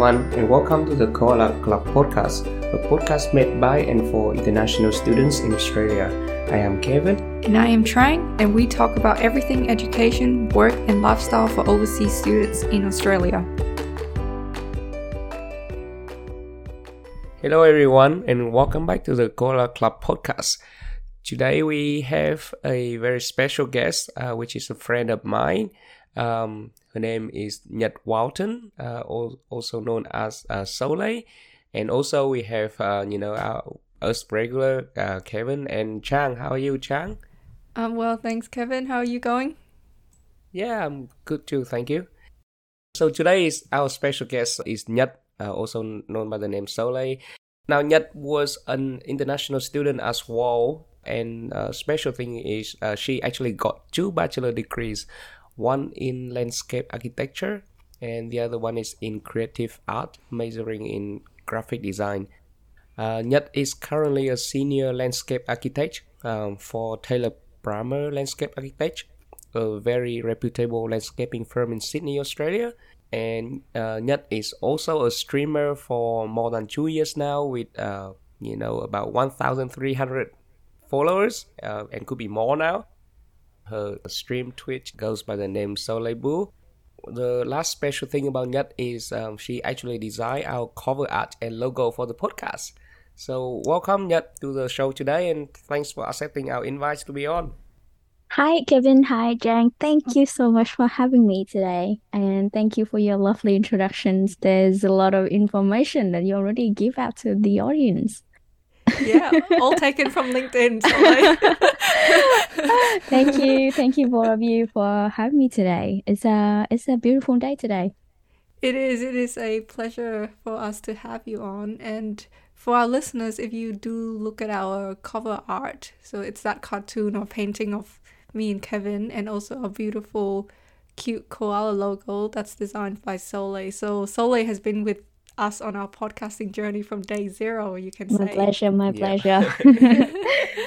everyone, and welcome to the Koala Club podcast, a podcast made by and for international students in Australia. I am Kevin. And I am Trang, and we talk about everything education, work, and lifestyle for overseas students in Australia. Hello, everyone, and welcome back to the Koala Club podcast. Today we have a very special guest, uh, which is a friend of mine. Um, her name is Nhật Walton, uh, also known as uh, Soleil. And also we have, uh, you know, our us regular uh, Kevin and Trang. How are you, Trang? Um, well, thanks, Kevin. How are you going? Yeah, I'm good too. Thank you. So today is our special guest is Nhật, uh, also known by the name Soleil. Now, Nhật was an international student as well, and uh, special thing is uh, she actually got two bachelor degrees one in landscape architecture and the other one is in creative art, majoring in graphic design. Uh, Nhật is currently a senior landscape architect um, for Taylor Brammer Landscape Architect, a very reputable landscaping firm in Sydney, Australia. And uh, Nhật is also a streamer for more than two years now, with uh, you know about 1,300 followers, uh, and could be more now. Her stream Twitch goes by the name Soleil The last special thing about Nhật is um, she actually designed our cover art and logo for the podcast. So welcome Nhật to the show today and thanks for accepting our invite to be on. Hi, Kevin. Hi, Trang. Thank you so much for having me today. And thank you for your lovely introductions. There's a lot of information that you already give out to the audience yeah, all taken from LinkedIn. thank you, thank you both of you for having me today. It's a it's a beautiful day today. It is. It is a pleasure for us to have you on, and for our listeners, if you do look at our cover art, so it's that cartoon or painting of me and Kevin, and also a beautiful, cute koala logo that's designed by Soleil. So Soleil has been with us on our podcasting journey from day zero, you can say. my say. pleasure, my yeah. pleasure.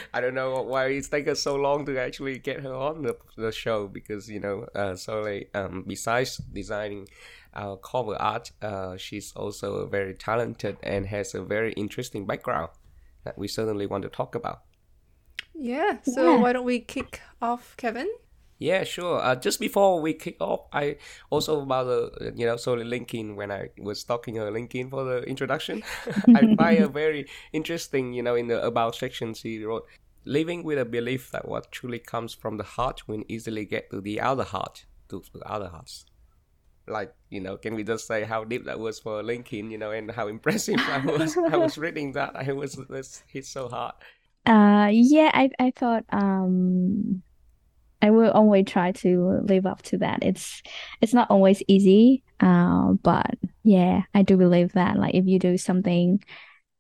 I don't know why it's taken so long to actually get her on the, the show because, you know, uh, Soleil, um, besides designing our cover art, uh, she's also very talented and has a very interesting background that we certainly want to talk about. Yeah, so yeah. why don't we kick off, Kevin? Yeah, sure. Uh, just before we kick off, I also about the you know so LinkedIn when I was talking her LinkedIn for the introduction, I find a very interesting you know in the about section she wrote, living with a belief that what truly comes from the heart will easily get to the other heart, to the other hearts. Like you know, can we just say how deep that was for LinkedIn, you know, and how impressive I was. I was reading that. I was this hit so hard. Uh, yeah, I I thought um I will always try to live up to that. It's it's not always easy, uh, but yeah, I do believe that like if you do something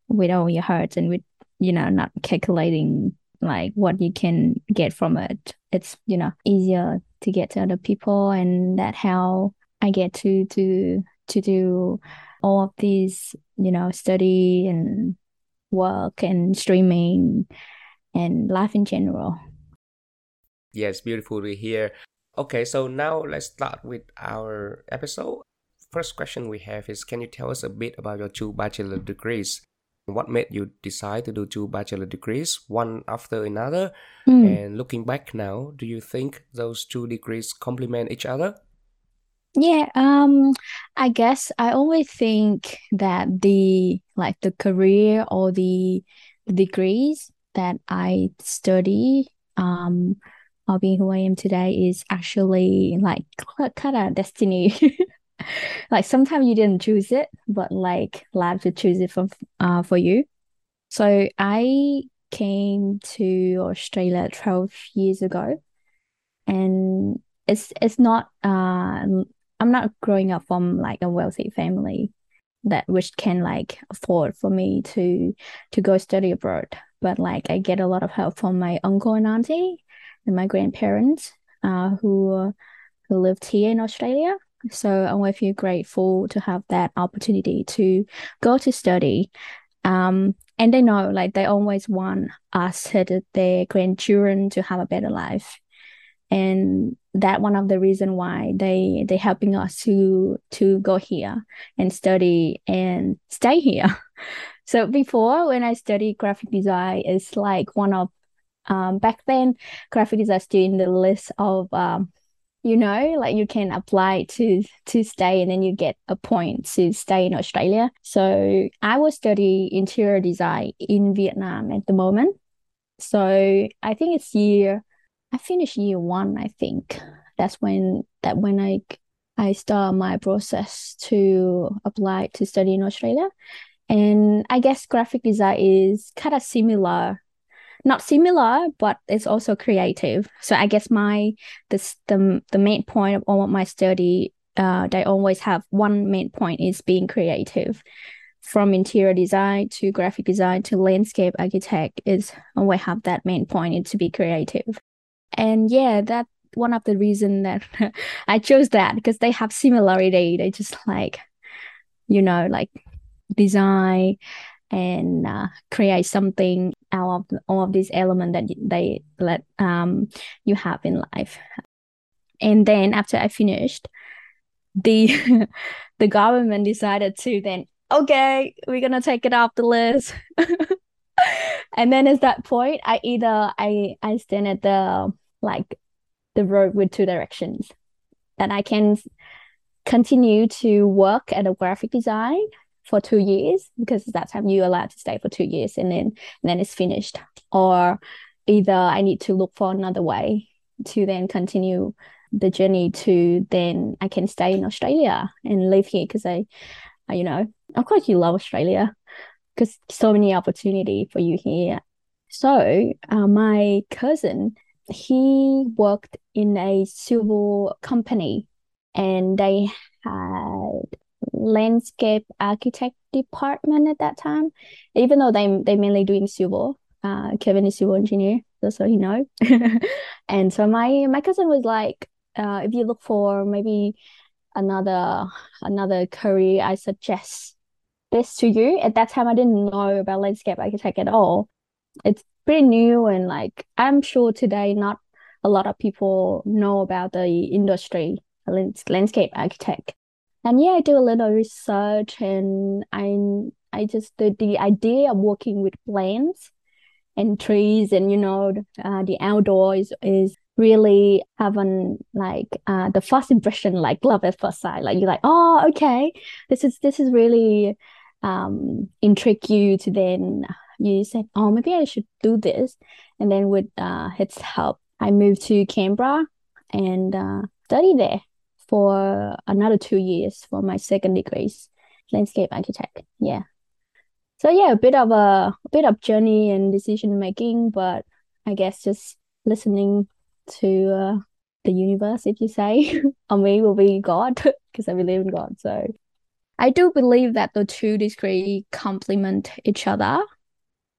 with all your heart and with you know not calculating like what you can get from it, it's you know easier to get to other people, and that how I get to to to do all of these you know study and work and streaming and life in general. Yes, beautiful to hear. Okay, so now let's start with our episode. First question we have is Can you tell us a bit about your two bachelor degrees? What made you decide to do two bachelor degrees, one after another? Mm. And looking back now, do you think those two degrees complement each other? Yeah, um, I guess I always think that the like the career or the degrees that I study um of being who I am today is actually like kind of destiny. like sometimes you didn't choose it, but like life to choose it for uh for you. So I came to Australia 12 years ago and it's it's not uh I'm not growing up from like a wealthy family that which can like afford for me to to go study abroad but like I get a lot of help from my uncle and auntie and my grandparents uh, who who lived here in Australia. So I'm very grateful to have that opportunity to go to study. Um, and they know like they always want us their grandchildren to have a better life. And that one of the reason why they they helping us to to go here and study and stay here. So before when I studied graphic design, it's like one of um back then graphic design is still in the list of um you know like you can apply to to stay and then you get a point to stay in australia. So i will study interior design in vietnam at the moment. So i think it's year i finished year one i think. That's when that when i i start my process to apply to study in australia. And i guess graphic design is kind of similar not similar, but it's also creative. So I guess my this the the main point of all of my study, uh, they always have one main point is being creative. From interior design to graphic design to landscape architect is always have that main point is to be creative. And yeah, that one of the reason that I chose that because they have similarity. They just like, you know, like design and uh, create something out of all of these elements that they let um you have in life. And then after I finished, the the government decided to then okay, we're gonna take it off the list. and then at that point, I either I I stand at the like the road with two directions, that I can continue to work at a graphic design for two years because that time you're allowed to stay for two years and then and then it's finished. Or either i need to look for another way to then continue the journey to then i can stay in australia and live here because I, I you know of course you love australia because so many opportunity for you here. So uh, my cousin he worked in a civil company and they had landscape architect department at that time, even though they they mainly doing civil. Uh, Kevin is civil engineer, that's so you know. and so my my cousin was like, uh, if you look for maybe another another career, I suggest this to you. At that time, I didn't know about landscape architect at all. It's pretty new, and like I'm sure today, not a lot of people know about the industry landscape architect and yeah, I do a little research and I I just the, the idea of working with plants and trees and you know uh, the outdoors is really having like uh, the first impression like love at first sight. Like you're like oh okay. This is this is really um intrigue you to then you said oh maybe I should do this and then with uh its help I moved to Canberra and uh, study there for another two years for my second degrees, landscape architect. Yeah. So yeah, a bit of a, a bit of journey and decision making, but I guess just listening to uh, the universe, if you say, on me will be God, because I believe in God. So I do believe that the two degree complement each other.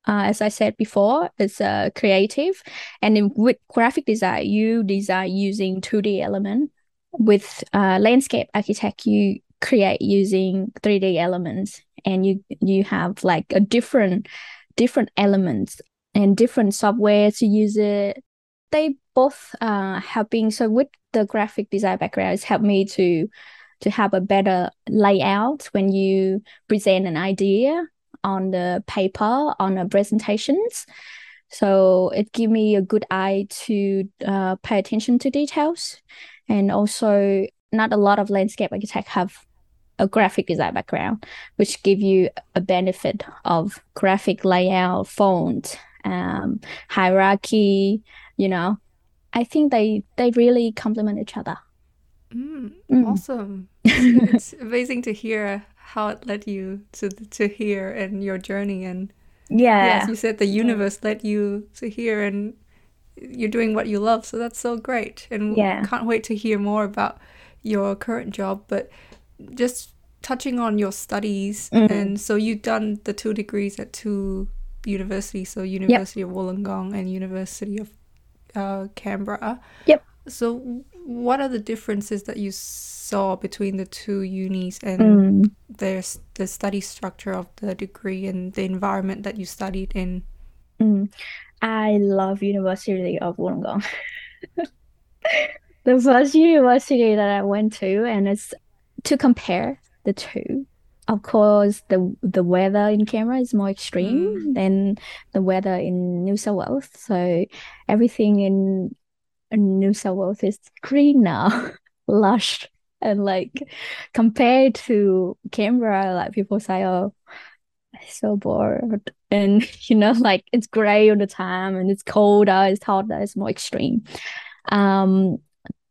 Uh, as I said before, it's uh, creative, and in, with graphic design, you design using two D element with uh, landscape architect you create using 3d elements and you you have like a different different elements and different software to use it. They both uh helping so with the graphic design background it's helped me to to have a better layout when you present an idea on the paper on the presentations. So it give me a good eye to uh, pay attention to details and also not a lot of landscape architects have a graphic design background, which give you a benefit of graphic layout, font, um, hierarchy. You know, I think they they really complement each other. Mm, mm. Awesome! it's, it's amazing to hear how it led you to to here and your journey and yeah, as you said, the universe led you to here and you're doing what you love so that's so great and yeah. can't wait to hear more about your current job but just touching on your studies mm-hmm. and so you've done the two degrees at two universities so university yep. of wollongong and university of uh, canberra yep so what are the differences that you saw between the two unis and mm. there's the study structure of the degree and the environment that you studied in mm. I love University of Wollongong. the first university that I went to, and it's to compare the two. Of course, the the weather in Canberra is more extreme Mm. than the weather in New South Wales. So everything in, in New South Wales is green now, lush, and like compared to Canberra, like people say, "Oh, so bored," and you know, like it's gray all the time, and it's colder, it's hotter, it's more extreme. Um,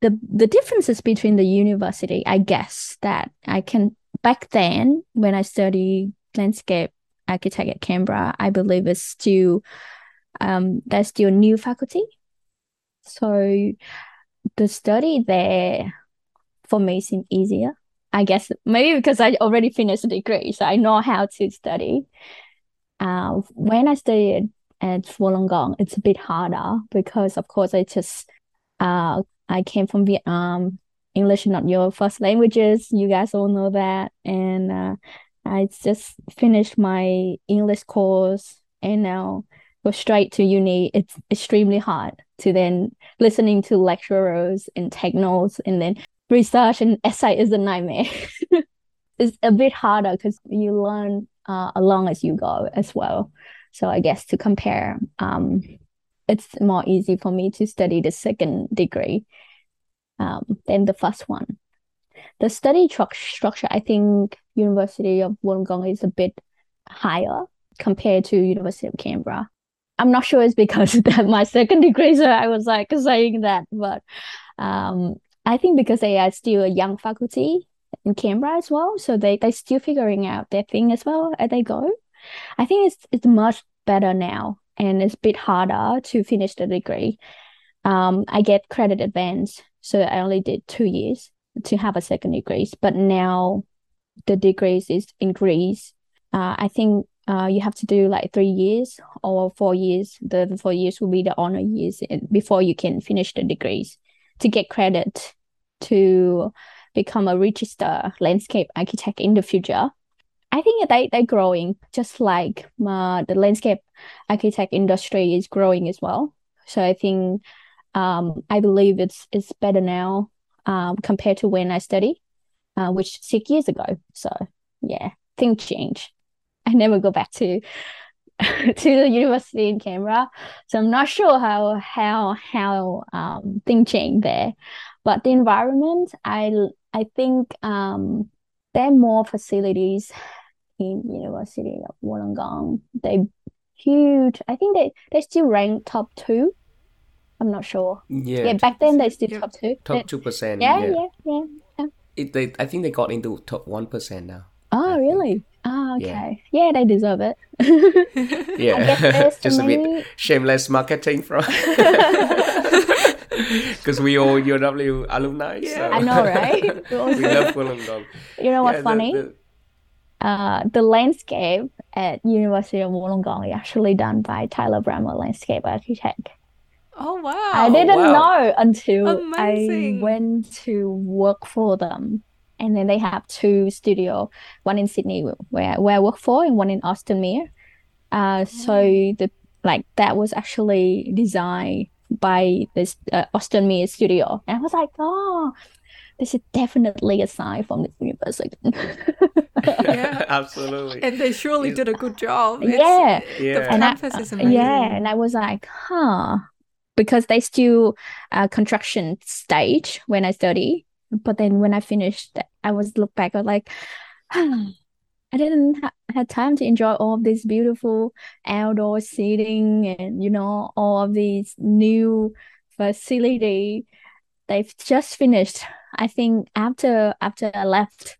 the the differences between the university, I guess that I can back then when I studied landscape architect at Canberra, I believe it's still um there's still new faculty. So the study there for me seemed easier. I guess maybe because I already finished the degree, so I know how to study. Uh, when I studied at Wollongong, it's a bit harder because, of course, I just uh, I came from Vietnam. English not your first languages. You guys all know that. And uh, I just finished my English course and now go straight to uni. It's extremely hard to then listening to lecturers and take notes and then research and essay is a nightmare. it's a bit harder because you learn uh, along as you go as well. So I guess to compare, um, it's more easy for me to study the second degree um, than the first one. The study tru- structure, I think University of Wollongong is a bit higher compared to University of Canberra. I'm not sure it's because that my second degree, so I was like saying that, but um, I think because they are still a young faculty in Canberra as well, so they they still figuring out their thing as well as they go. I think it's it's much better now, and it's a bit harder to finish the degree. Um, I get credit advance, so I only did two years to have a second degree, but now the degrees is increased. Uh, I think uh, you have to do like three years or four years. The, the four years will be the honor years before you can finish the degrees to get credit to become a registered landscape architect in the future. I think they they're growing just like uh, the landscape architect industry is growing as well. So I think um, I believe it's it's better now um, compared to when I studied, uh, which six years ago. So yeah, things change. I never go back to to the university in Canberra, so I'm not sure how how how um things change there. But the environment, I I think um there are more facilities in University of Wollongong. They huge. I think they they still rank top two. I'm not sure. Yeah, Yeah, back then they still Yep. top two. top two percent. Yeah, yeah. yeah, yeah. It, they, I think they got into top one percent now. Oh, I think. really? Oh, okay. Yeah, they deserve it. Yeah, I guess there's just a bit maybe shameless marketing from because we all UW alumni. Yeah. so I know, right? we love Wollongong. You know what's Yeah, funny? the- Uh, the landscape at University of Wollongong is actually done by Taylor Brammer, landscape architect. oh wow. I didn't wow. know until I went to work for them. And then they have two studio, one in Sydney where where I work for and one in Austinmer. Uh, so the like that was actually designed by this uh, Austinmer studio. And I was like, oh, this is definitely a sign from this university. Yeah. absolutely. And they surely did a good job. It's- Yeah. The Yeah. And I- campus is amazing. Yeah, and I was like, huh, because they still uh construction stage when I study. But then when I finished, I was look back, I was like, I didn't ha have time to enjoy all of this beautiful outdoor seating and you know all of these new facility. They've just finished. I think after after I left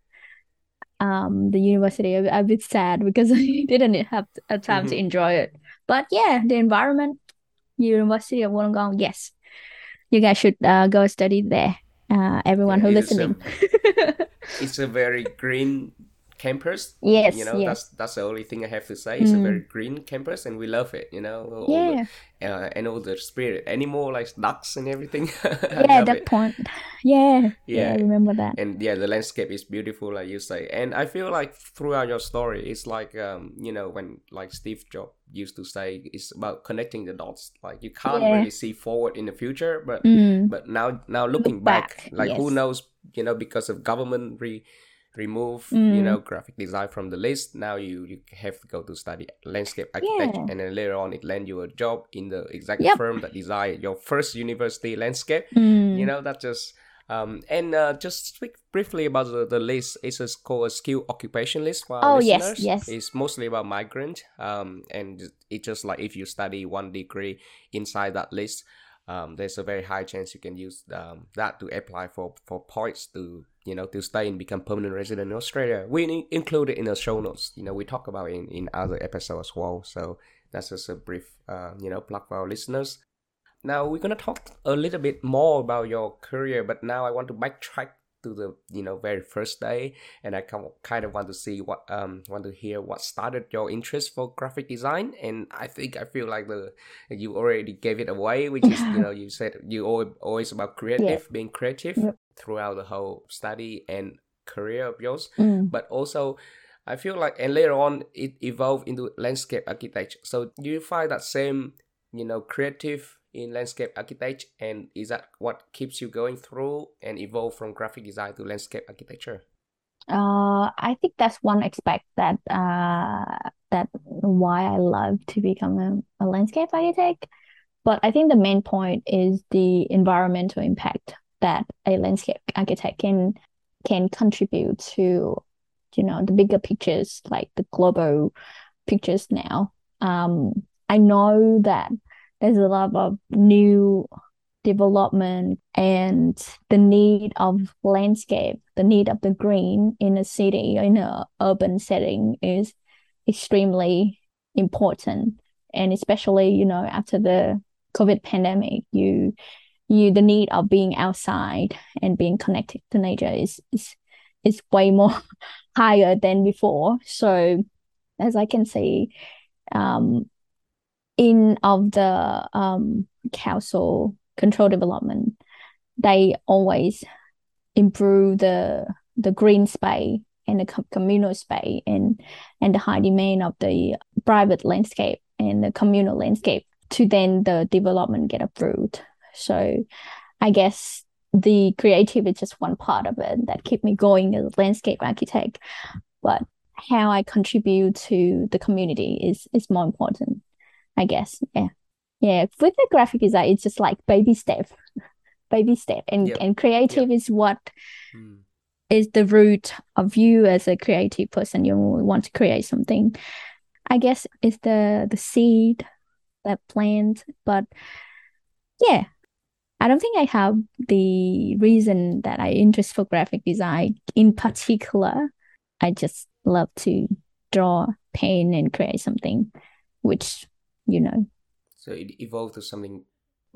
um the university, I'm a bit sad because I didn't have a time to Mhm. enjoy it. But yeah, the environment, University of Wollongong, yes, you guys should uh, go study there. Uh, everyone who is a- listening. it's a very green campus. Yes, you know yes. that's that's the only thing I have to say. It's a Mm. very green campus, and we love it. You know, Yeah. the, uh, and all the spirit animal like ducks and everything. Yeah, that it. point. Yeah, Yeah. I remember that. and yeah the landscape is beautiful like you say and i feel like throughout your story it's like um you know when like steve jobs used to say it's about connecting the dots like you can't Yeah. really see forward in the future but Mm. but now now looking Look back, back, like who knows you know because of government re remove you Mm. know graphic design from the list now you you have to go to study landscape architecture Yeah. and then later on it land you a job in the exact Yep. firm that design your first university landscape Mm. you know that just um and uh, just speak briefly about the, the list it's just called a skill occupation list for our Oh, yes, yes. it's mostly about migrant um and it's just like if you study one degree inside that list um, there's a very high chance you can use um, that to apply for, for points to you know to stay and become permanent resident in Australia. We in- include it in the show notes. You know we talk about in, in other episodes as well. So that's just a brief uh, you know plug for our listeners. Now we're gonna talk a little bit more about your career, but now I want to backtrack to the you know very first day, and I kind of want to see what um want to hear what started your interest for graphic design, and I think I feel like the you already gave it away, which is you know you said you always about creative, being creative Yep. throughout the whole study and career of yours, Mm. but also I feel like and later on it evolved into landscape architecture. So do you find that same you know creative in landscape architecture and is that what keeps you going through and evolve from graphic design to landscape architecture Uh, I think that's one aspect that uh that why I love to become a, a landscape architect. But I think the main point is the environmental impact that a landscape architect can can contribute to, you know, the bigger pictures, like the global pictures now. Um, I know that there's a lot of new development and the need of landscape, the need of the green in a city, in an urban setting is extremely important. And especially, you know, after the COVID pandemic, you you the need of being outside and being connected to nature is is is way more higher than before. So as I can see, um, in of the um council control development, they always improve the the green space and the communal space and and the high demand of the private landscape and the communal landscape to then the development get approved. So I guess the creative is just one part of it that keep me going as a landscape architect. But how I contribute to the community is is more important, I guess. Yeah. Yeah. With the graphic design, it's just like baby step. Baby step. And Yep. and creative is what Hmm. is the root of you as a creative person. You want to create something. I guess it's the the seed that plant, but yeah. I don't think I have the reason that I interest for graphic design in particular. I just love to draw, paint, and create something, which you know, so it evolved to something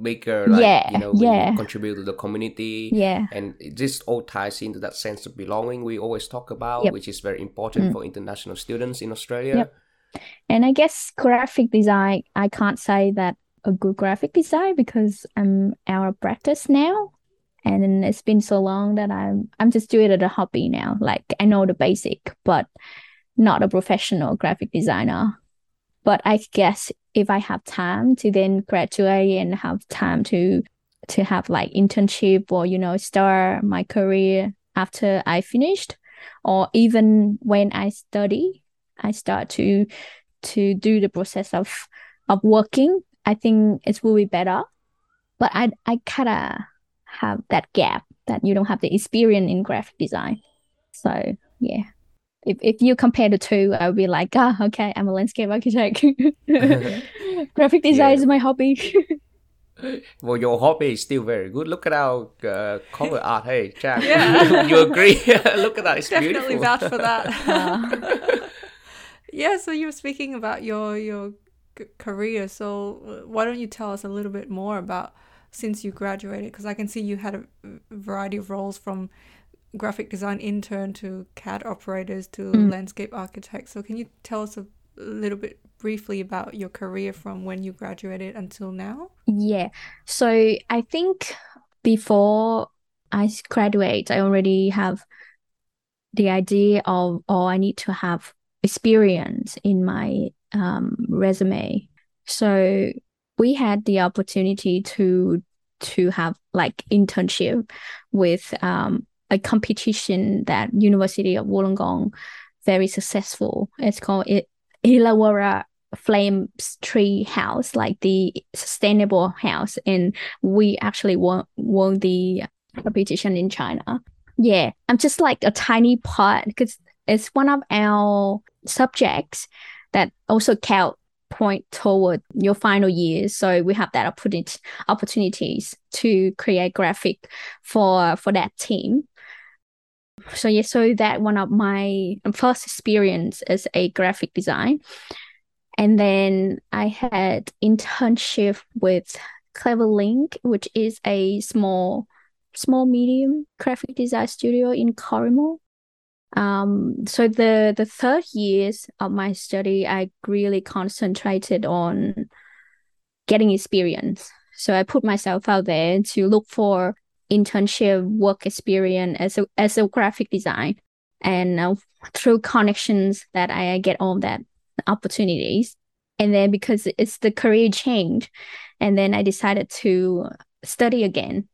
bigger like Yeah, you know when you yeah. contribute to the community yeah, and it just all ties into that sense of belonging we always talk about Yep. which is very important Mm. for international students in australia Yep. And I guess graphic design, I can't say that a good graphic design because I'm out of practice now. And it's been so long that I'm I'm just doing it as a hobby now. Like I know the basic, but not a professional graphic designer. But I guess if I have time to then graduate and have time to to have like internship or you know start my career after I finished, or even when I study, I start to to do the process of of working. I think it will be better. But I I kinda have that gap that you don't have the experience in graphic design. So yeah. If if you compare the two, I would be like, ah, okay, I'm a landscape architect. graphic design Yeah. is my hobby. well your hobby is still very good look at our uh, cover art hey jack Yeah. you agree look at that it's Definitely beautiful vouch for that. Uh, yeah, so you were speaking about your your c- career. So uh, why don't you tell us a little bit more about since you graduated? Because I can see you had a variety of roles from graphic design intern to CAD operators to Mm. landscape architects. So can you tell us a little bit briefly about your career from when you graduated until now? Yeah. So I think before I graduate, I already have the idea of, oh, I need to have experience in my um, resume. So we had the opportunity to to have like internship with um, a competition that University of Wollongong very successful. It's called it Illawarra Flame Tree House, like the sustainable house, and we actually won won the competition in China. Yeah, I'm just like a tiny part because it's one of our subjects that also count point toward your final years. So we have that opportunity opportunities to create graphic for for that team. So yeah, so that one of my first experience as a graphic design. And then I had internship with Clever Link, which is a small small medium graphic design studio in Corrimal. Um, so the the third years of my study, I really concentrated on getting experience. So I put myself out there to look for internship work experience as a as a graphic design, and uh, through connections that I get all that opportunities. And then because it's the career change, and then I decided to study again.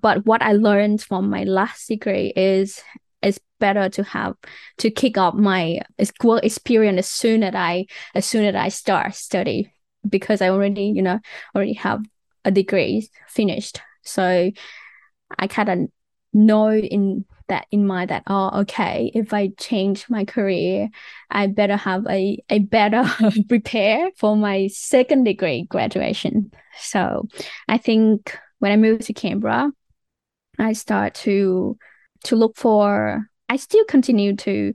But what I learned from my last degree is it's better to have to kick off my work experience as soon as I as soon as I start study because I already you know already have a degree finished. So I kind of know in that in mind that oh okay if I change my career I better have a a better prepare for my second degree graduation. So I think when I moved to Canberra I start to to look for I still continue to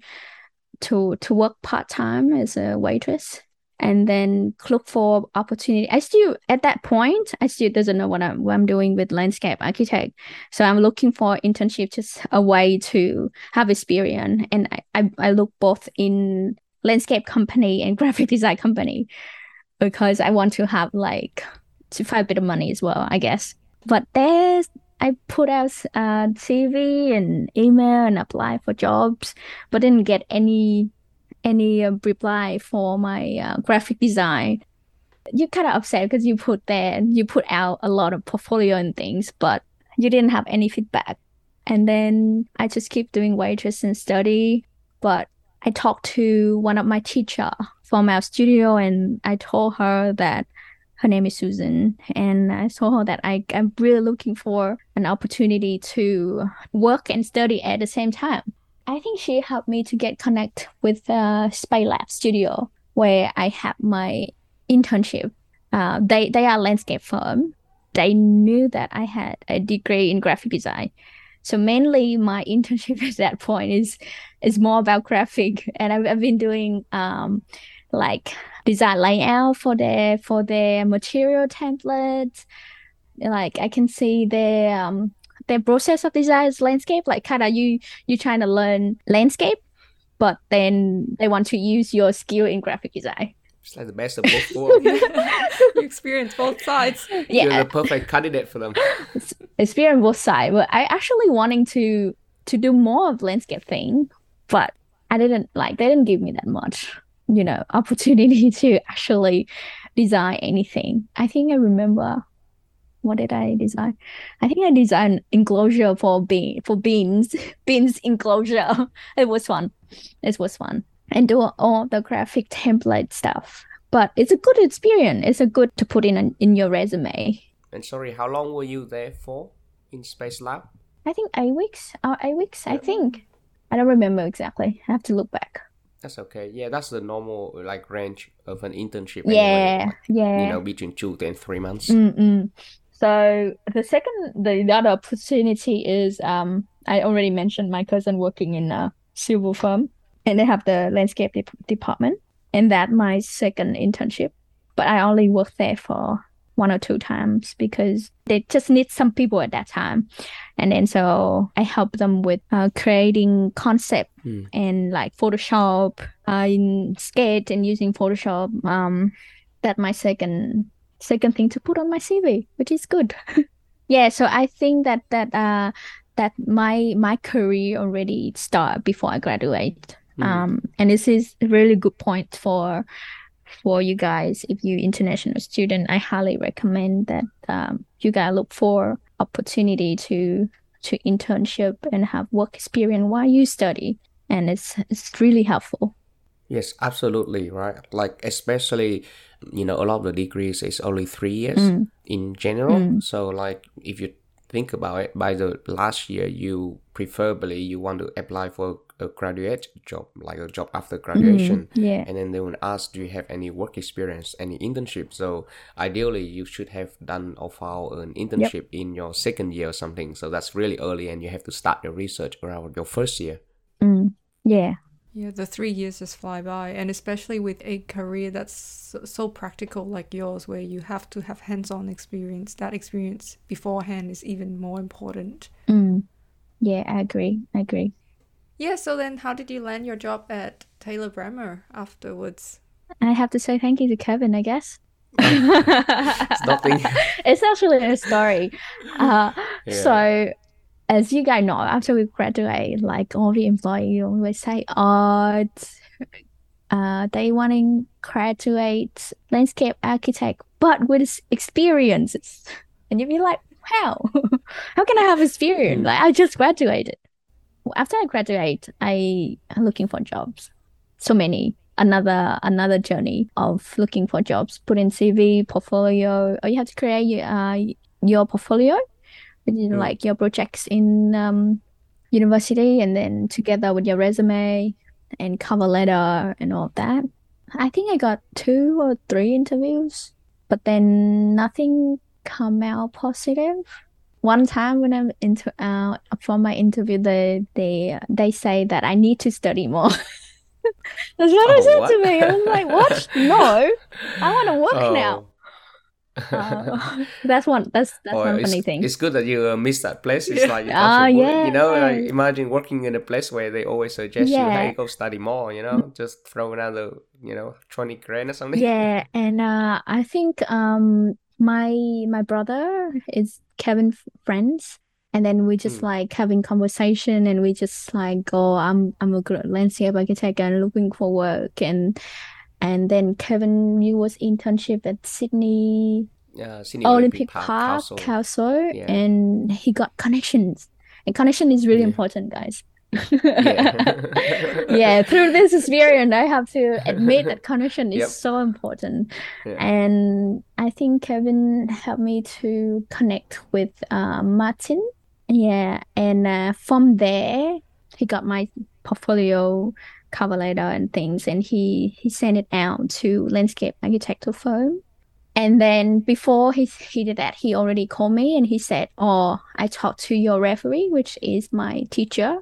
to to work part-time as a waitress and then look for opportunity. I still at that point I still doesn't know what I'm what I'm doing with landscape architect. So I'm looking for internship just a way to have experience and I, I, I look both in landscape company and graphic design company because I want to have like to find a bit of money as well, I guess. But there's I put out uh, CV and email and apply for jobs, but didn't get any any uh, reply for my uh, graphic design. You're kind of upset because you put there you put out a lot of portfolio and things, but you didn't have any feedback. And then I just keep doing waitress and study. But I talked to one of my teacher from our studio, and I told her that her name is Susan, and I told her that I, I'm really looking for an opportunity to work and study at the same time. I think she helped me to get connect with uh, Spy Lab Studio, where I have my internship. Uh, they they are landscape firm. They knew that I had a degree in graphic design, so mainly my internship at that point is is more about graphic, and I've, I've been doing um like design layout for their for their material templates. Like I can see their um their process of design is landscape. Like kind of you you trying to learn landscape, but then they want to use your skill in graphic design. It's like the best of both worlds. you experience both sides. Yeah. You're Yeah, the perfect candidate for them. experience both sides. But I actually wanting to to do more of landscape thing, but I didn't like they didn't give me that much, you know, opportunity to actually design anything. I think I remember what did I design? I think I designed enclosure for bean for beans beans enclosure. It was fun. It was fun and do all the graphic template stuff. But it's a good experience. It's a good to put in in your resume. And sorry, how long were you there for in Space Lab? I think eight weeks. Uh, eight weeks. I think. I don't remember exactly. I have to look back. That's okay. Yeah, that's the normal like range of an internship. Yeah, anyway, like, yeah. You know, between two and three months. Mm-mm. So the second, the, the other opportunity is um I already mentioned my cousin working in a civil firm, and they have the landscape dep department, and that my second internship. But I only worked there for one or two times because they just need some people at that time. And then so I help them with uh, creating concept Mm. and like Photoshop, uh, in Sketch and using Photoshop. Um, that my second second thing to put on my CV, which is good. yeah, so I think that that uh that my my career already start before I graduate. Mm. Um, and this is a really good point for for you guys. If you international student, I highly recommend that um, you guys look for opportunity to to internship and have work experience while you study, and it's it's really helpful. Yes, absolutely right. Like especially, you know, a lot of the degrees is only three years Mm. in general. Mm. So like if you think about it, by the last year, you preferably you want to apply for a graduate job, like a job after graduation. Mm, yeah. And then they will ask, do you have any work experience, any internship? So ideally, you should have done or filed an internship in your second year or something. So that's really early, and you have to start your research around your first year. Mm, yeah. Yeah, the three years just fly by, and especially with a career that's so, so practical like yours, where you have to have hands-on experience. That experience beforehand is even more important. Mm. Yeah, I agree. I agree. Yeah. So then, how did you land your job at Taylor Brammer afterwards? I have to say thank you to Kevin, I guess. It's nothing. it's actually a story. Uh, Yeah. So, as you guys know, after we graduate, like all the employees always say, "Oh, uh, they want to graduate landscape architect, but with experiences," and you'd be like, "How? How can I have experience? Mm. Like I just graduated." After I graduate, I am looking for jobs. So many another another journey of looking for jobs. Put in CV, portfolio, or you have to create uh, your portfolio, which is Mm. like your projects in um, university, and then together with your resume and cover letter and all of that. I think I got two or three interviews, but then nothing come out positive. One time when I'm into uh, for my interview, they they they say that I need to study more. That's what I Oh, said what? to me. I was like, "What? No, I want to work now." Oh. Uh, that's one. That's that's Oh, one funny thing. It's good that you uh, miss that place. It's Yeah. like you, Ah, touch you know, like imagine working in a place where they always suggest you, hey, go study more. You know, just throw another, you know, twenty grand or something. Yeah, and uh, I think um my my brother is Kevin friends, and then we just Mm. like having conversation, and we just like go, I'm I'm a good landscape architect and looking for work, and and then Kevin, you was internship at Sydney Yeah, Sydney Olympic Park Council. Council, Yeah. and he got connections, and connection is really Yeah. important, guys. Yeah. yeah, through this experience, I have to admit that connection is Yep. so important. Yeah. And I think Kevin helped me to connect with uh, Martin. Yeah, and uh, from there, he got my portfolio, cover letter, and things, and he he sent it out to landscape architectural firm. And then before he he did that, he already called me and he said, "Oh, I talked to your referee, which is my teacher,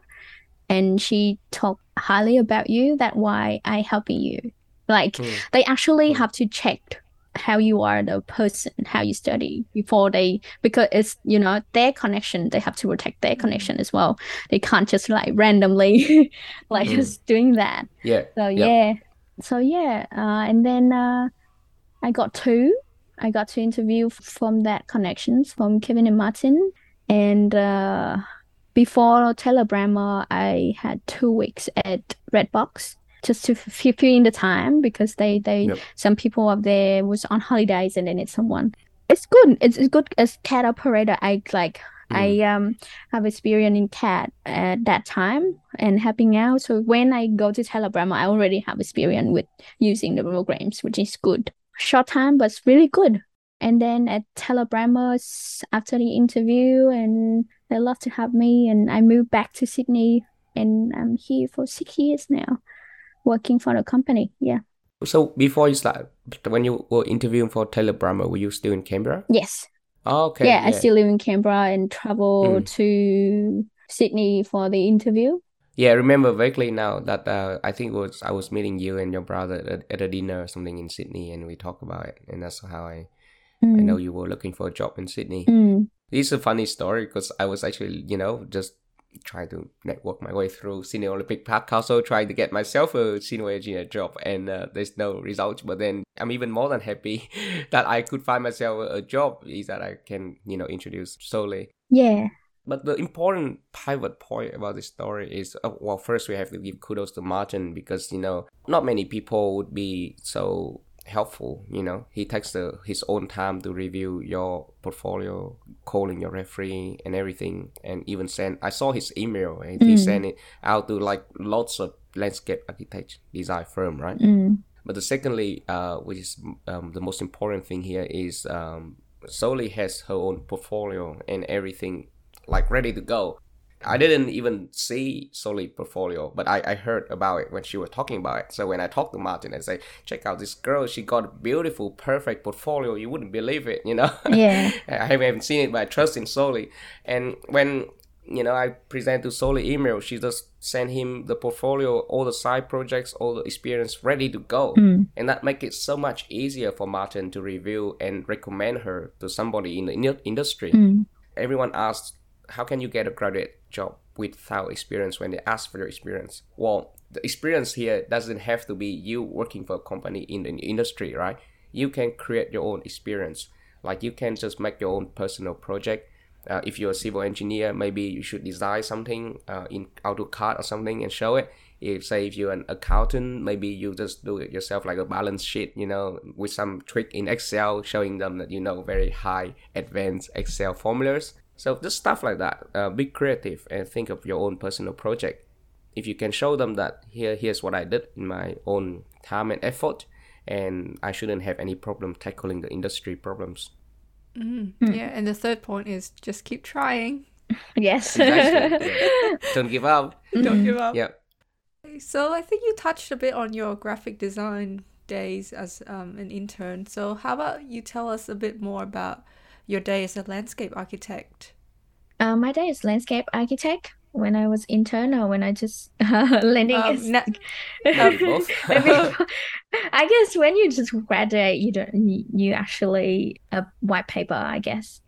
and she talked highly about you. That's why I helping you. Like Mm. they actually Mm. have to check how you are the person, how you study before they because it's you know their connection. They have to protect their connection as well. They can't just like randomly like Mm. just doing that. yeah. So Yep. yeah, so yeah, uh, and then uh, I got two. I got to interview from that connections from Kevin and Martin, and uh, before Taylor Brammer, I had two weeks at Redbox just to f- fill in the time because they they Yep. some people up there was on holidays and they need someone. It's good. It's, it's good as CAD operator. I like I um have experience in CAD at that time and helping out. So when I go to Taylor Brammer, I already have experience with using the programs, which is good. Short time, but it's really good. And then at Taylor Brammer, s- after the interview, and they love to have me, and I moved back to Sydney, and I'm here for six years now, working for the company. Yeah. So before you start, when you were interviewing for Taylor Brammer, were you still in Canberra? Yes. Oh, okay. yeah, I still live in Canberra and travel Mm. to Sydney for the interview. Yeah, I remember vaguely now that uh, I think it was I was meeting you and your brother at, at a dinner or something in Sydney, and we talked about it, and that's how I I know Mm. you were looking for a job in Sydney. Mm. It's a funny story because I was actually, you know, just trying to network my way through Sydney Olympic Park Council, trying to get myself a senior engineer job, and uh, there's no results. But then I'm even more than happy that I could find myself a, a job is that I can, you know, introduce solely. Yeah. But the important pivot point about this story is, uh, well, first we have to give kudos to Martin because you know not many people would be so helpful. You know, he takes the, his own time to review your portfolio, calling your referee and everything, and even send. I saw his email and he Mm. sent it out to like lots of landscape architect design firm, right? Mm. But the secondly, uh, which is um, the most important thing here is um, Soli has her own portfolio and everything like ready to go. I didn't even see Soli portfolio, but I, I heard about it when she was talking about it. So when I talked to Martin and say, check out this girl, she got a beautiful, perfect portfolio. You wouldn't believe it, you know. Yeah. I haven't seen it, but I trust in Soli. And when you know I present to Soli email, she just send him the portfolio, all the side projects, all the experience ready to go, Mm. and that make it so much easier for Martin to review and recommend her to somebody in the in- industry. Mm. Everyone asks, how can you get a graduate job without experience when they ask for your experience? Well, the experience here doesn't have to be you working for a company in the industry, right? You can create your own experience. Like you can just make your own personal project. Uh, if you're a civil engineer, maybe you should design something uh, in AutoCAD or something and show it. If say if you're an accountant, maybe you just do it yourself like a balance sheet, you know, with some trick in Excel, showing them that you know very high advanced Excel formulas. So just stuff like that. Uh, be creative and think of your own personal project. If you can show them that here, here's what I did in my own time and effort, and I shouldn't have any problem tackling the industry problems. Mm. Hmm. Yeah, and the third point is just keep trying. Yes. Exactly, yeah. Don't give up. Don't Mm. give up. Yeah. So I think you touched a bit on your graphic design days as um, an intern. So how about you tell us a bit more about your day as a landscape architect? Uh, my day is landscape architect. When I was intern or when I just uh, landing Um, as na- both. I guess when you just graduate, you don't you, you actually a white paper. I guess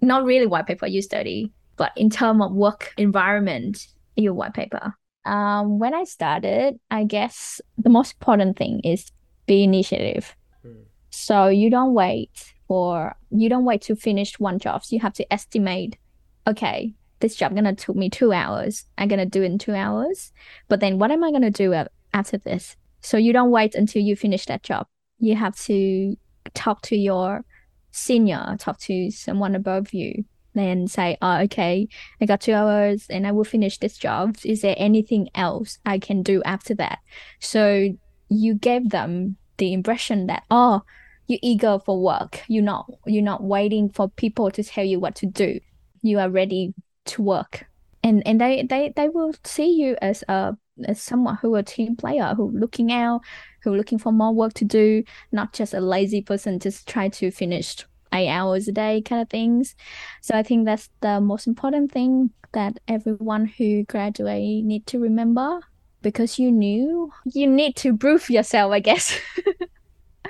not really white paper. You study, but in term of work environment, you white paper. Um, when I started, I guess the most important thing is be initiative. Mm. So you don't wait for you don't wait to finish one job. You have to estimate. Okay, this job gonna took me two hours. I'm gonna do it in two hours. But then what am I gonna do after this? So you don't wait until you finish that job. You have to talk to your senior, talk to someone above you, then say, oh, okay, I got two hours and I will finish this job. Is there anything else I can do after that? So you gave them the impression that, oh, you're eager for work. You're not you're not waiting for people to tell you what to do. You are ready to work. And and they, they, they will see you as a as someone who a team player who looking out, who looking for more work to do, not just a lazy person just try to finish eight hours a day kind of things. So I think that's the most important thing that everyone who graduate need to remember because you knew you need to prove yourself, I guess.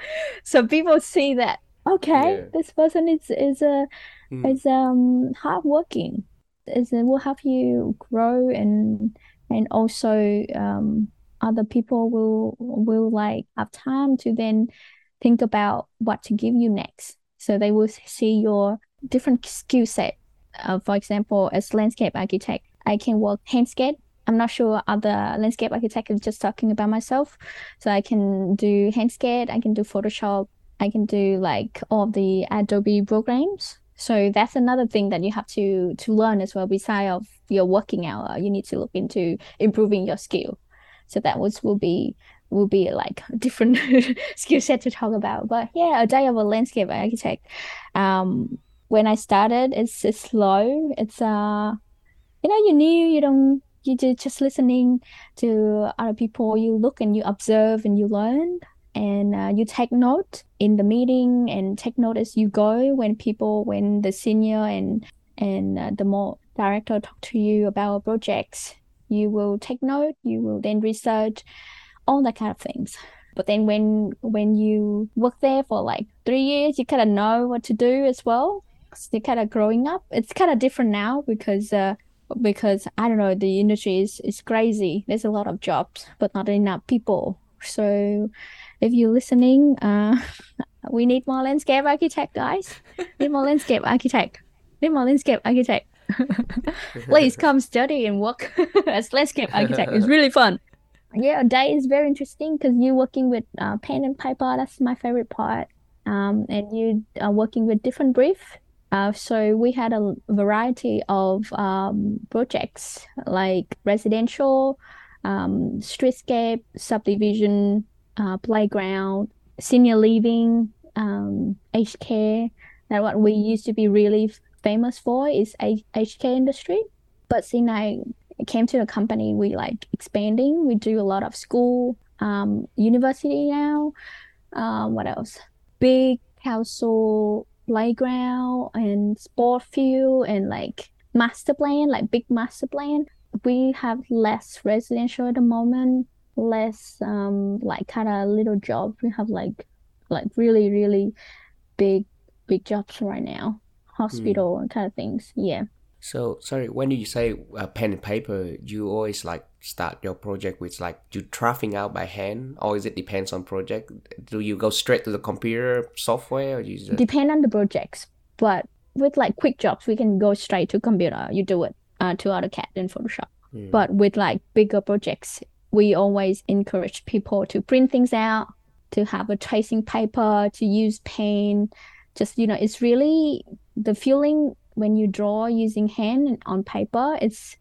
so people see that okay, Yeah. this person is is a Mm. is um hardworking. Is it will help you grow and and also um other people will will like have time to then think about what to give you next. So they will see your different skill set. Uh, for example, as landscape architect, I can work handscape. I'm not sure other landscape architect is just talking about myself. So I can do handscape, I can do Photoshop, I can do like all the Adobe programs. So that's another thing that you have to to learn as well. Beside of your working hour, you need to look into improving your skill. So that was will be will be like a different skill set to talk about. But yeah, a day of a landscape architect. Um, when I started, it's it's slow. It's uh, you know, you new, you don't, you ju- just listening to other people. You look and you observe and you learn and uh, you take note in the meeting and take note as you go when people when the senior and and uh, the more director talk to you about projects you will take note you will then research all that kind of things But then when when you work there for like three years, you kind of know what to do as well. You're kind of growing up. It's kind of different now because uh, because I don't know the industry is is crazy. There's a lot of jobs, but not enough people. So if you're listening, uh, we need more landscape architect, guys. need more landscape architect. Need more landscape architect. Please come study and work as landscape architect. It's really fun. Yeah, day is very interesting because you're working with uh, pen and paper. That's my favorite part. Um, and you are working with different brief. Uh, so we had a variety of um, projects like residential, um, streetscape, subdivision, uh, playground, senior living, um, aged care. That what we used to be really famous for is aged care industry. But since I came to the company, we like expanding. We do a lot of school, um, university now. Um, what else? Big council playground and sport field and like master plan, like big master plan. We have less residential at the moment, less um like kind of little jobs. We have like like really really big big jobs right now hospital mm. kind of things. Yeah. So sorry, when you say uh, pen and paper, you always like start your project with like you drafting out by hand, or is it depends on project? Do you go straight to the computer software, or you just... depend on the projects? But with like quick jobs, we can go straight to computer. You do it uh, to AutoCAD and Photoshop. Mm. But with like bigger projects, we always encourage people to print things out, to have a tracing paper, to use pen. Just you know, it's really the feeling when you draw using hand on paper it's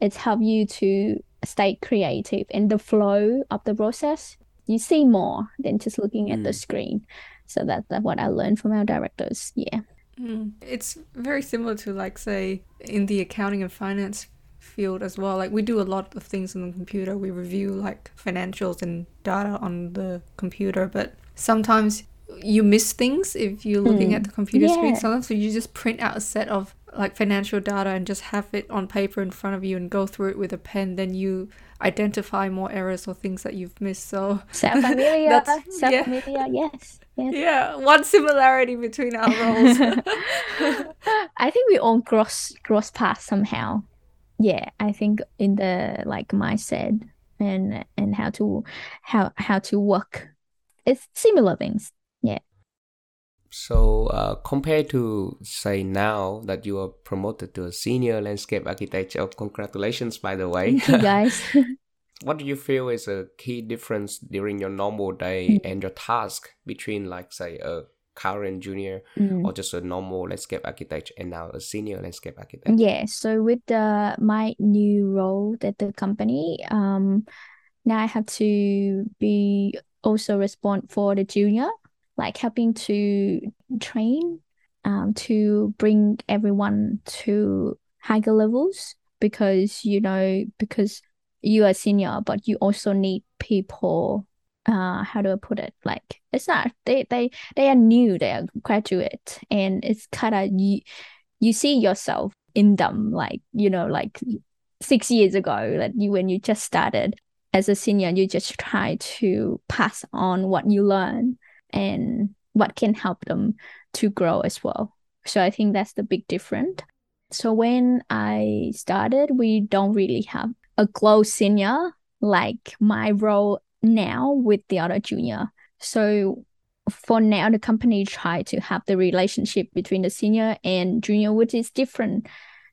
it's help you to stay creative and the flow of the process you see more than just looking mm. at the mm. screen so that, that's what i learned from our directors yeah mm. it's very similar to like say in the accounting and finance field as well like we do a lot of things on the computer we review like financials and data on the computer but sometimes you miss things if you're looking mm. at the computer yeah. screen sometimes so you just print out a set of like financial data and just have it on paper in front of you and go through it with a pen then you identify more errors or things that you've missed so self-familiar self-familiar yeah. yes Yes. Yeah, one similarity between our roles. I think we all cross cross paths somehow. Yeah, I think in the like mindset and and how to how how to work, it's similar things. So uh, compared to say now that you are promoted to a senior landscape architect, oh, congratulations by the way. Thank you guys. what do you feel is a key difference during your normal day mm. and your task between like say a current junior mm. or just a normal landscape architect and now a senior landscape architect? Yeah. So with the my new role at the company, um, now I have to be also respond for the junior like helping to train um, to bring everyone to higher levels because you know because you are senior but you also need people uh how do i put it? Like it's not they they they are new they are graduate and it's kind of you you see yourself in them like you know like six years ago like you when you just started as a senior you just try to pass on what you learn and what can help them to grow as well. So I think that's the big difference. So when I started, we don't really have a close senior like my role now with the other junior. So for now, the company try to have the relationship between the senior and junior, which is different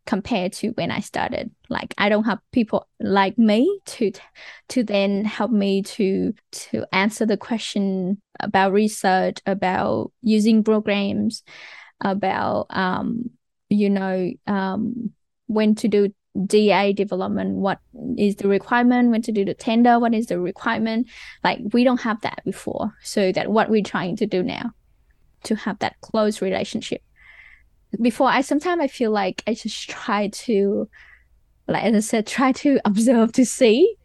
compared to when I started. Like I don't have people like me to to then help me to to answer the question about research, about using programs, about um you know um when to do DA development, what is the requirement, when to do the tender, what is the requirement. Like we don't have that before. So that what we're trying to do now to have that close relationship before I sometimes I feel like I just try to like as I said, try to observe to see.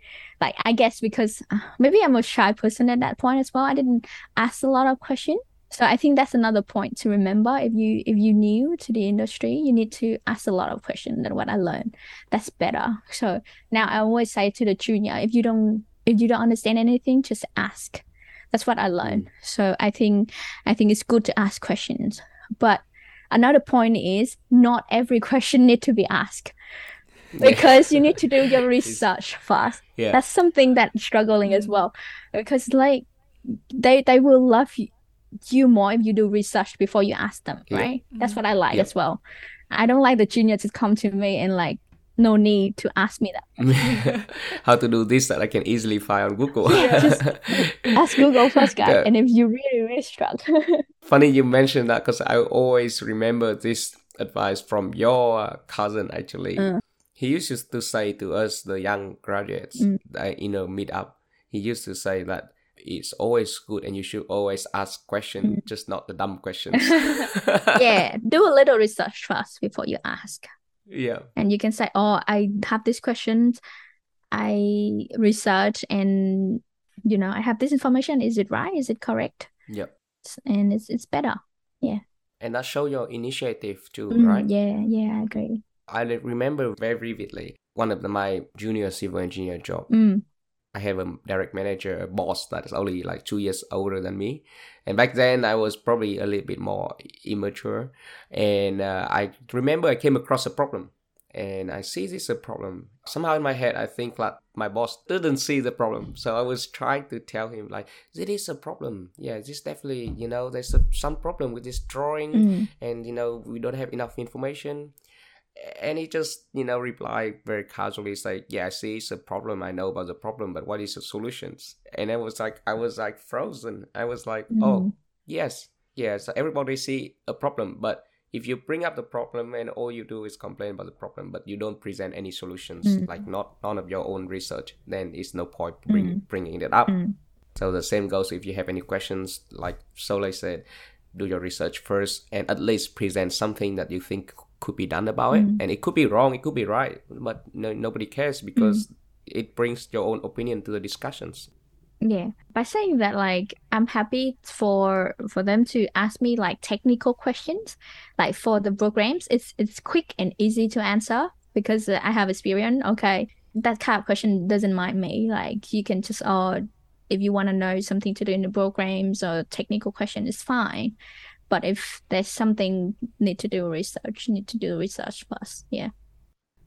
Like I guess because uh, maybe I'm a shy person at that point as well. I didn't ask a lot of questions. So I think that's another point to remember. If you if you new to the industry, you need to ask a lot of questions than what I learned. That's better. So now I always say to the junior, if you don't if you don't understand anything, just ask. That's what I learned. So I think I think it's good to ask questions. But another point is not every question need to be asked because you need to do your research first. Yeah. That's something that's struggling as well because like they they will love you, you more if you do research before you ask them, Yeah. right? That's mm-hmm. what I like Yeah. as well. I don't like the junior to come to me and like no need to ask me that. How to do this that I can easily find on Google. Ask Google first, guy. Yeah. And if you really really struggle, Funny you mentioned that because I always remember this advice from your uh, cousin actually. Mm. He used to say to us, the young graduates, Mm. that, in a meetup, he used to say that it's always good and you should always ask questions, Mm. just not the dumb questions. yeah, do a little research first before you ask. Yeah. and you can say oh i have this questions i research and you know i have this information is it right is it correct Yep. and it's it's better Yeah. And that show your initiative too, Mm, right? yeah yeah i agree I remember very vividly one of the, my junior civil engineer job. mm, I have a direct manager, a boss that is only like two years older than me. And back then, I was probably a little bit more immature. And uh, I remember I came across a problem. And I see this a problem. Somehow in my head, I think like my boss didn't see the problem. So I was trying to tell him like, this is a problem. Yeah, this definitely, you know, there's a, some problem with this drawing mm, and you know we don't have enough information and he just you know replied very casually it's like yeah i see it's a problem. I know about the problem but what is the solutions? And i was like i was like frozen. I was like oh mm, yes yes everybody see a problem but if you bring up the problem and all you do is complain about the problem but you don't present any solutions Mm. like not none of your own research then it's no point bring, bringing it up. Mm, so the same goes if you have any questions, like Soleil said, do your research first and at least present something that you think could be done about it. Mm. And it could be wrong, it could be right, but no, nobody cares because it brings your own opinion to the discussions. yeah by saying that like i'm happy for for them to ask me like technical questions like for the programs it's it's quick and easy to answer because uh, i have experience okay that kind of question doesn't mind me like you can just uh if you want to know something to do in the programs or technical question is fine but if there's something need to do research need to do research first yeah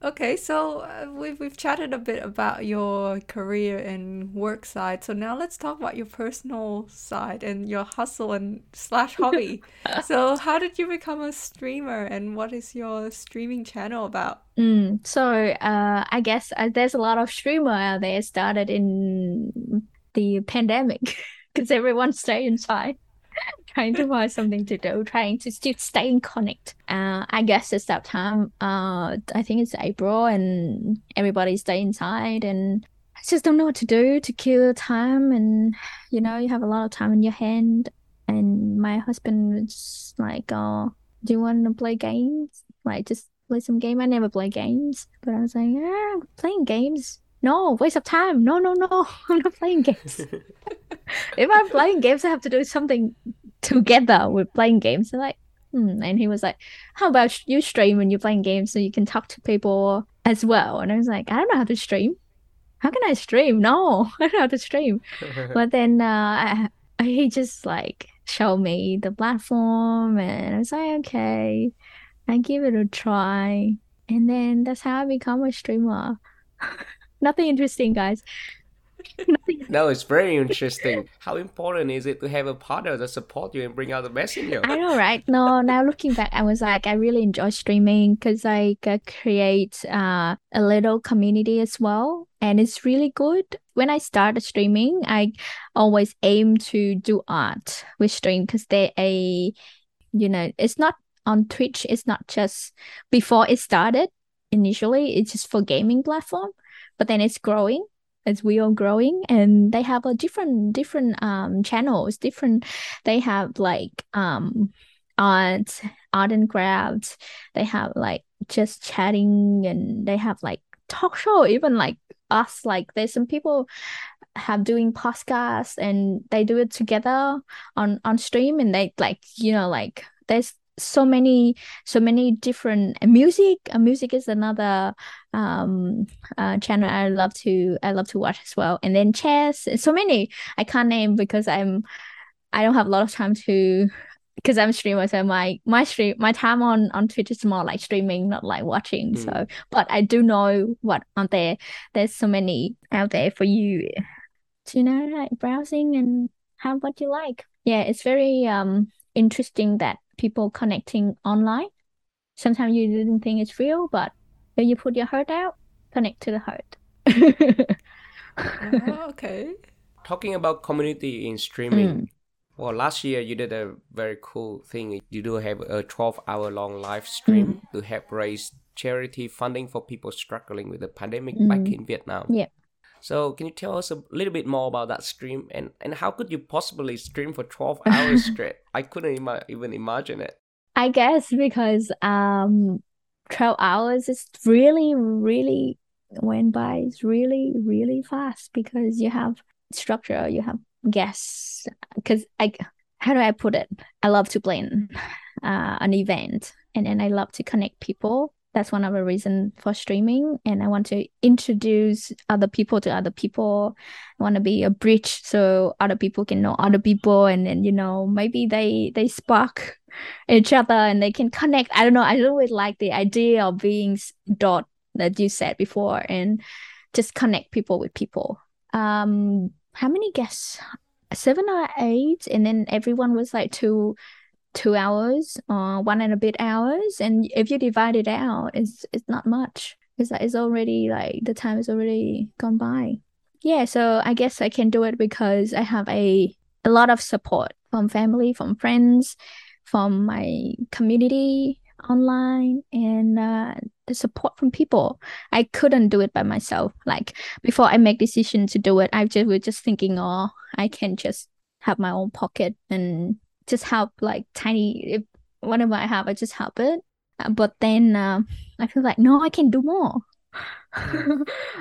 Okay, so uh, we've we've chatted a bit about your career and work side. So now let's talk about your personal side and your hustle and slash hobby. so how did you become a streamer and what is your streaming channel about? Mm, so uh, I guess uh, there's a lot of streamer out there started in the pandemic because everyone stay inside, trying to find something to do, trying to still stay in connect. Uh, I guess it's that time. Uh, I think it's April and everybody stay inside and I just don't know what to do to kill time and you know you have a lot of time in your hand. And my husband was like, "Oh, do you want to play games? Like just play some game. I never play games, but I was like, ah, playing games. No, waste of time. No, no, no. I'm not playing games. if I'm playing games, I have to do something together with playing games. So like, hmm. And he was like, how about you stream when you're playing games so you can talk to people as well? And I was like, I don't know how to stream. How can I stream? No, I don't know how to stream. But then uh, I, he just like showed me the platform, and I was like, okay, I give it a try, and then that's how I become a streamer. Nothing interesting, guys. No, it's very interesting. How important is it to have a partner that support you and bring out the best in you? I know, right? No, now looking back, I was like, I really enjoy streaming because I uh, create uh, a little community as well, and it's really good. When I started streaming, I always aim to do art with stream because they're a, you know, it's not on Twitch. It's not just before it started. Initially, it's just for gaming platform, but then it's growing as we are growing and they have a different different um channels different they have like um art art and crafts they have like just chatting and they have like talk show even like us like there's some people have doing podcasts and they do it together on on stream and they like you know like there's so many so many different music music is another um uh, channel i love to i love to watch as well. And then chess so many. I can't name because i'm i don't have a lot of time to because i'm a streamer so my my stream my time on on twitch is more like streaming not like watching Mm. so but i do know what on there there's so many out there for you to you know like browsing and have what you like. Yeah it's very um interesting that people connecting online sometimes you didn't think it's real but when you put your heart out connect to the heart Oh, okay. Talking about community in streaming, Mm. well, last year you did a very cool thing. You do have a 12 hour long live stream Mm. to help raise charity funding for people struggling with the pandemic back Mm. in Vietnam. Yeah. So, can you tell us a little bit more about that stream and, and how could you possibly stream for 12 hours straight? I couldn't even imagine it. I guess because um 12 hours is really really went by it's really really fast because you have structure you have guests because I how do I put it I love to plan uh, an event and then I love to connect people that's one of the reasons for streaming and I want to introduce other people to other people I want to be a bridge so other people can know other people and then you know maybe they they spark each other and they can connect. I don't know. I really like the idea of being dot that you said before and just connect people with people. Um, how many guests? Seven or eight, and then everyone was like two, two hours, uh, one and a bit hours. And if you divide it out, it's it's not much. It's like it's already like the time is already gone by. Yeah, so I guess I can do it because I have a a lot of support from family, from friends, from my community online and uh, the support from people. I couldn't do it by myself. Like before I make decision to do it, I just was just thinking, oh, I can just have my own pocket and just help like tiny if whatever I have, I just help it. Uh, but then uh, I feel like no, I can do more.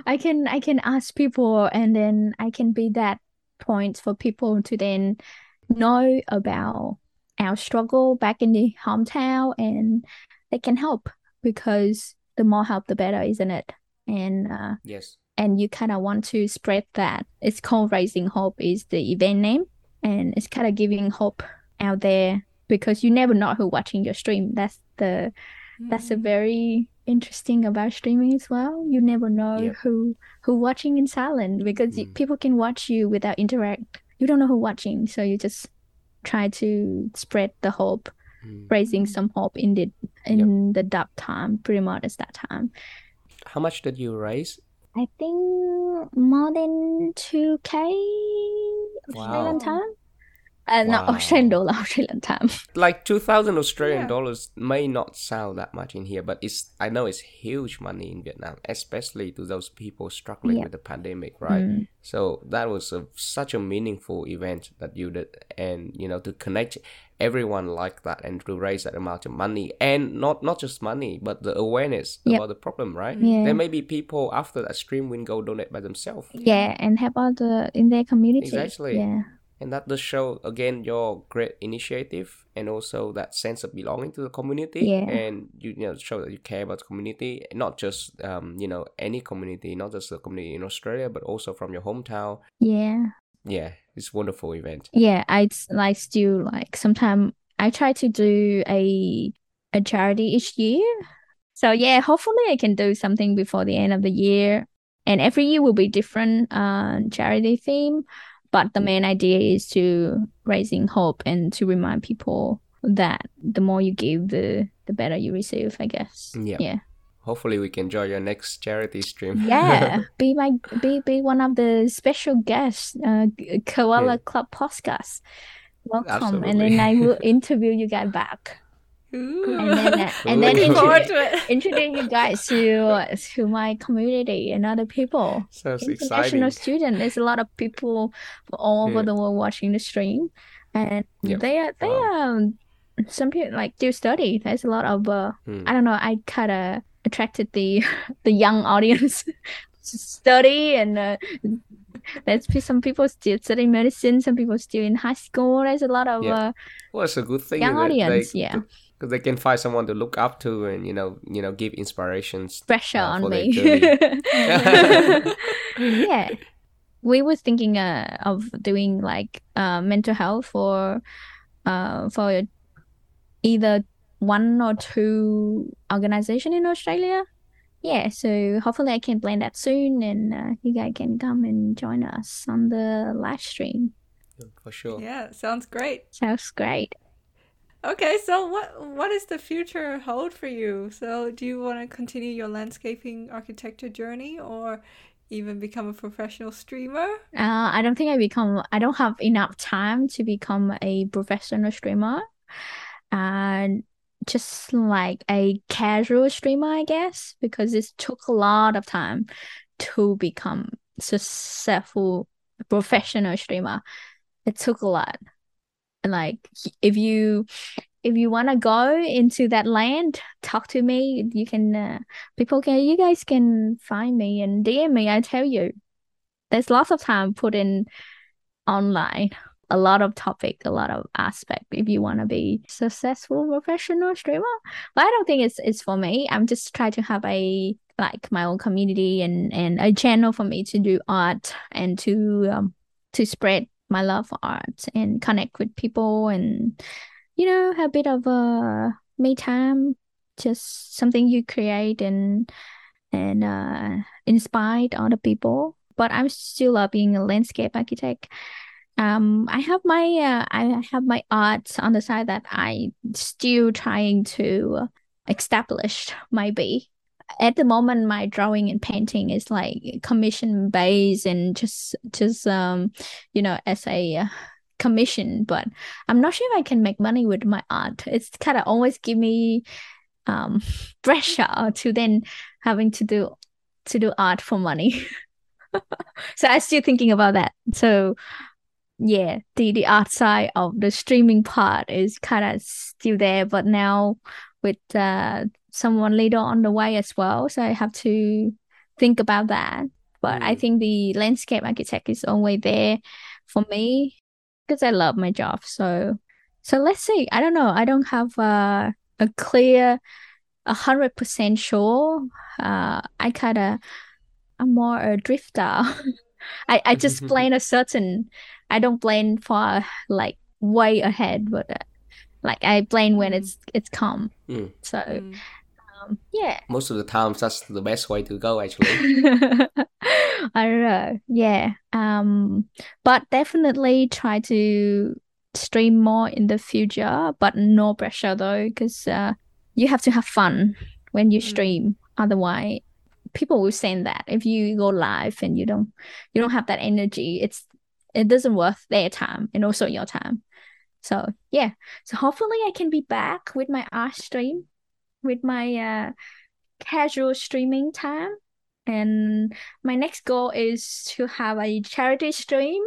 I can I can ask people and then I can be that point for people to then know about our struggle back in the hometown and they can help because the more help the better isn't it and uh, Yes. and you kind of want to spread that it's called raising hope is the event name and it's kind of giving hope out there because you never know who watching your stream that's the that's a very interesting about streaming as well you never know Yep. who who watching in silent because y- Mm. people can watch you without interact you don't know who watching so you just try to spread the hope Mm. raising Mm. some hope in the in the dark time pretty much at that time How much did you raise? i think more than 2k australian Wow. time uh, not Wow. australian dollar australian time Like 2000 Australian Yeah. dollars may not sound that much in here, but it's I know it's huge money in Vietnam, especially to those people struggling Yeah. with the pandemic, right? Mm. So that was a, such a meaningful event that you did, and you know to connect everyone like that and to raise that amount of money, and not not just money, but the awareness Yep. about the problem, right? Yeah. There may be people after that stream will go donate by themselves, yeah and help other in their community Exactly. yeah and that does show again your great initiative and also that sense of belonging to the community. Yeah. and you, you know show that you care about the community not just um you know any community not just the community in australia but also from your hometown. Yeah. Yeah it's a wonderful event. Yeah i like still like sometimes i try to do a a charity each year. So yeah hopefully i can do something before the end of the year. And every year will be different uh charity theme but the main idea is to raising hope and to remind people that the more you give the the better you receive i guess. Yeah. yeah. Hopefully we can join your next charity stream. Yeah. Be my be be one of the special guests uh koala Yeah. club podcast. Welcome. And then i will interview you guys back Ooh. and then uh, and then Looking Looking forward introduce, to it. introduce you guys to to my community and other people sounds international exciting student there's a lot of people from all over Yeah. the world watching the stream and Yep. they are they Wow. are some people like do study there's a lot of uh Hmm. I don't know. I kind of attracted the the young audience to study, and uh, there's pe- some people still studying medicine. Some people still in high school. There's a lot of Yeah. uh, well it's a good thing young that they- audience. Yeah, because they can find someone to look up to and you know you know give inspirations Pressure uh, on me. yeah. We were thinking uh, of doing like uh, mental health for uh, for either one or two organization in Australia. Yeah, so hopefully I can plan that soon and uh, you guys can come and join us on the live stream. for sure Yeah, sounds great. Sounds great. Okay, so what what is the future hold for you? So do you want to continue your landscaping architecture journey or even become a professional streamer? Uh, I don't think I become. I don't have enough time to become a professional streamer, and just like a casual streamer, I guess, because it took a lot of time to become successful professional streamer. It took a lot. Like if you if you want to go into that land, talk to me. You can uh, people can you guys can find me and DM me. I tell you there's lots of time put in online a lot of topic a lot of aspect if you want to be successful professional streamer but i don't think it's it's for me i'm just trying to have a like my own community and and a channel for me to do art and to um to spread my love for art and connect with people and you know have a bit of a me time just something you create and and uh inspired other people but I'm still being a landscape architect. Um, I have my uh, I have my art on the side that I still trying to establish maybe. At the moment, my drawing and painting is like commission based and just just um you know as a uh, commission. But I'm not sure if I can make money with my art. It's kind of always give me um pressure to then having to do to do art for money. so I'm still thinking about that. So yeah, the the art side of the streaming part is kind of still there, but now with uh someone later on the way as well, so I have to think about that. But I Mm. think the landscape architect is always there for me because I love my job. So so let's see. I don't know. I don't have uh, a clear a hundred percent sure. Uh, I kind of I'm more a drifter. I I just plan a certain. I don't plan for like way ahead, but uh, like I plan when Mm. it's it's come. Mm. So Mm. Um, yeah. most of the times that's the best way to go actually I don't know. Yeah. Um, but definitely try to stream more in the future, but no pressure though, because uh, you have to have fun when you Mm. stream. Otherwise, people will say that if you go live and you don't you don't have that energy, it's it doesn't worth their time and also your time. So yeah. So hopefully I can be back with my art stream, with my uh casual streaming time. And my next goal is to have a charity stream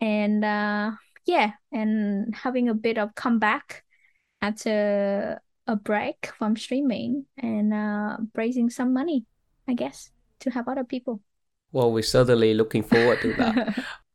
and uh yeah, and having a bit of comeback after a break from streaming and uh raising some money, I guess, to help other people. well we're certainly looking forward to that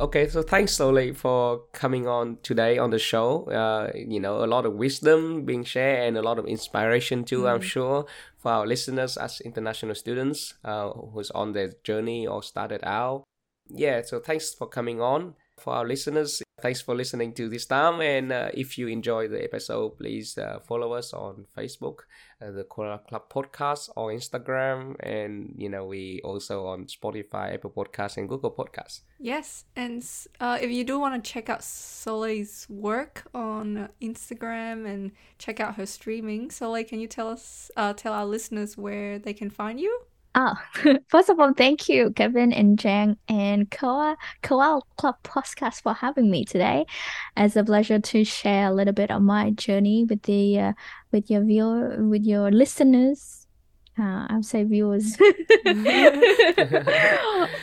Okay, so thanks Soli for coming on today on the show. Uh, you know, a lot of wisdom being shared and a lot of inspiration too, I'm Mm. sure, for our listeners as international students uh, who's on their journey or started out. Yeah, so thanks for coming on. For our listeners, thanks for listening to this time. And uh, if you enjoy the episode, please uh, follow us on Facebook, uh, the Koala Club Podcast, or Instagram. And, you know, we also on Spotify, Apple Podcasts, and Google Podcasts. Yes, and uh, if you do want to check out Soleil's work on Instagram and check out her streaming, Soleil, can you tell us, uh, tell our listeners where they can find you? Oh, first of all, thank you, Kevin and Trang and Koa Koa Club Podcast for having me today. It's a pleasure to share a little bit of my journey with the uh, with your viewer with your listeners. Uh, I'll say viewers.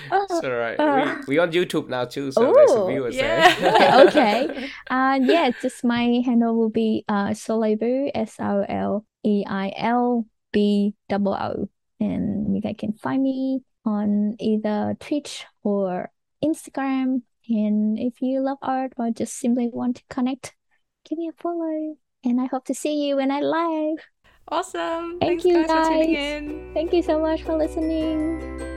It's all right. uh, we, we on YouTube now too, so there's a Ooh, viewers yeah. there. okay. Uh, yeah, just my handle will be uh Soleilboo S O L E I L B double O, and you guys can find me on either Twitch or Instagram. And if you love art or just simply want to connect, give me a follow. and I hope to see you when I live. Awesome. Thank Thanks you, guys, for tuning guys. in. Thank you so much for listening.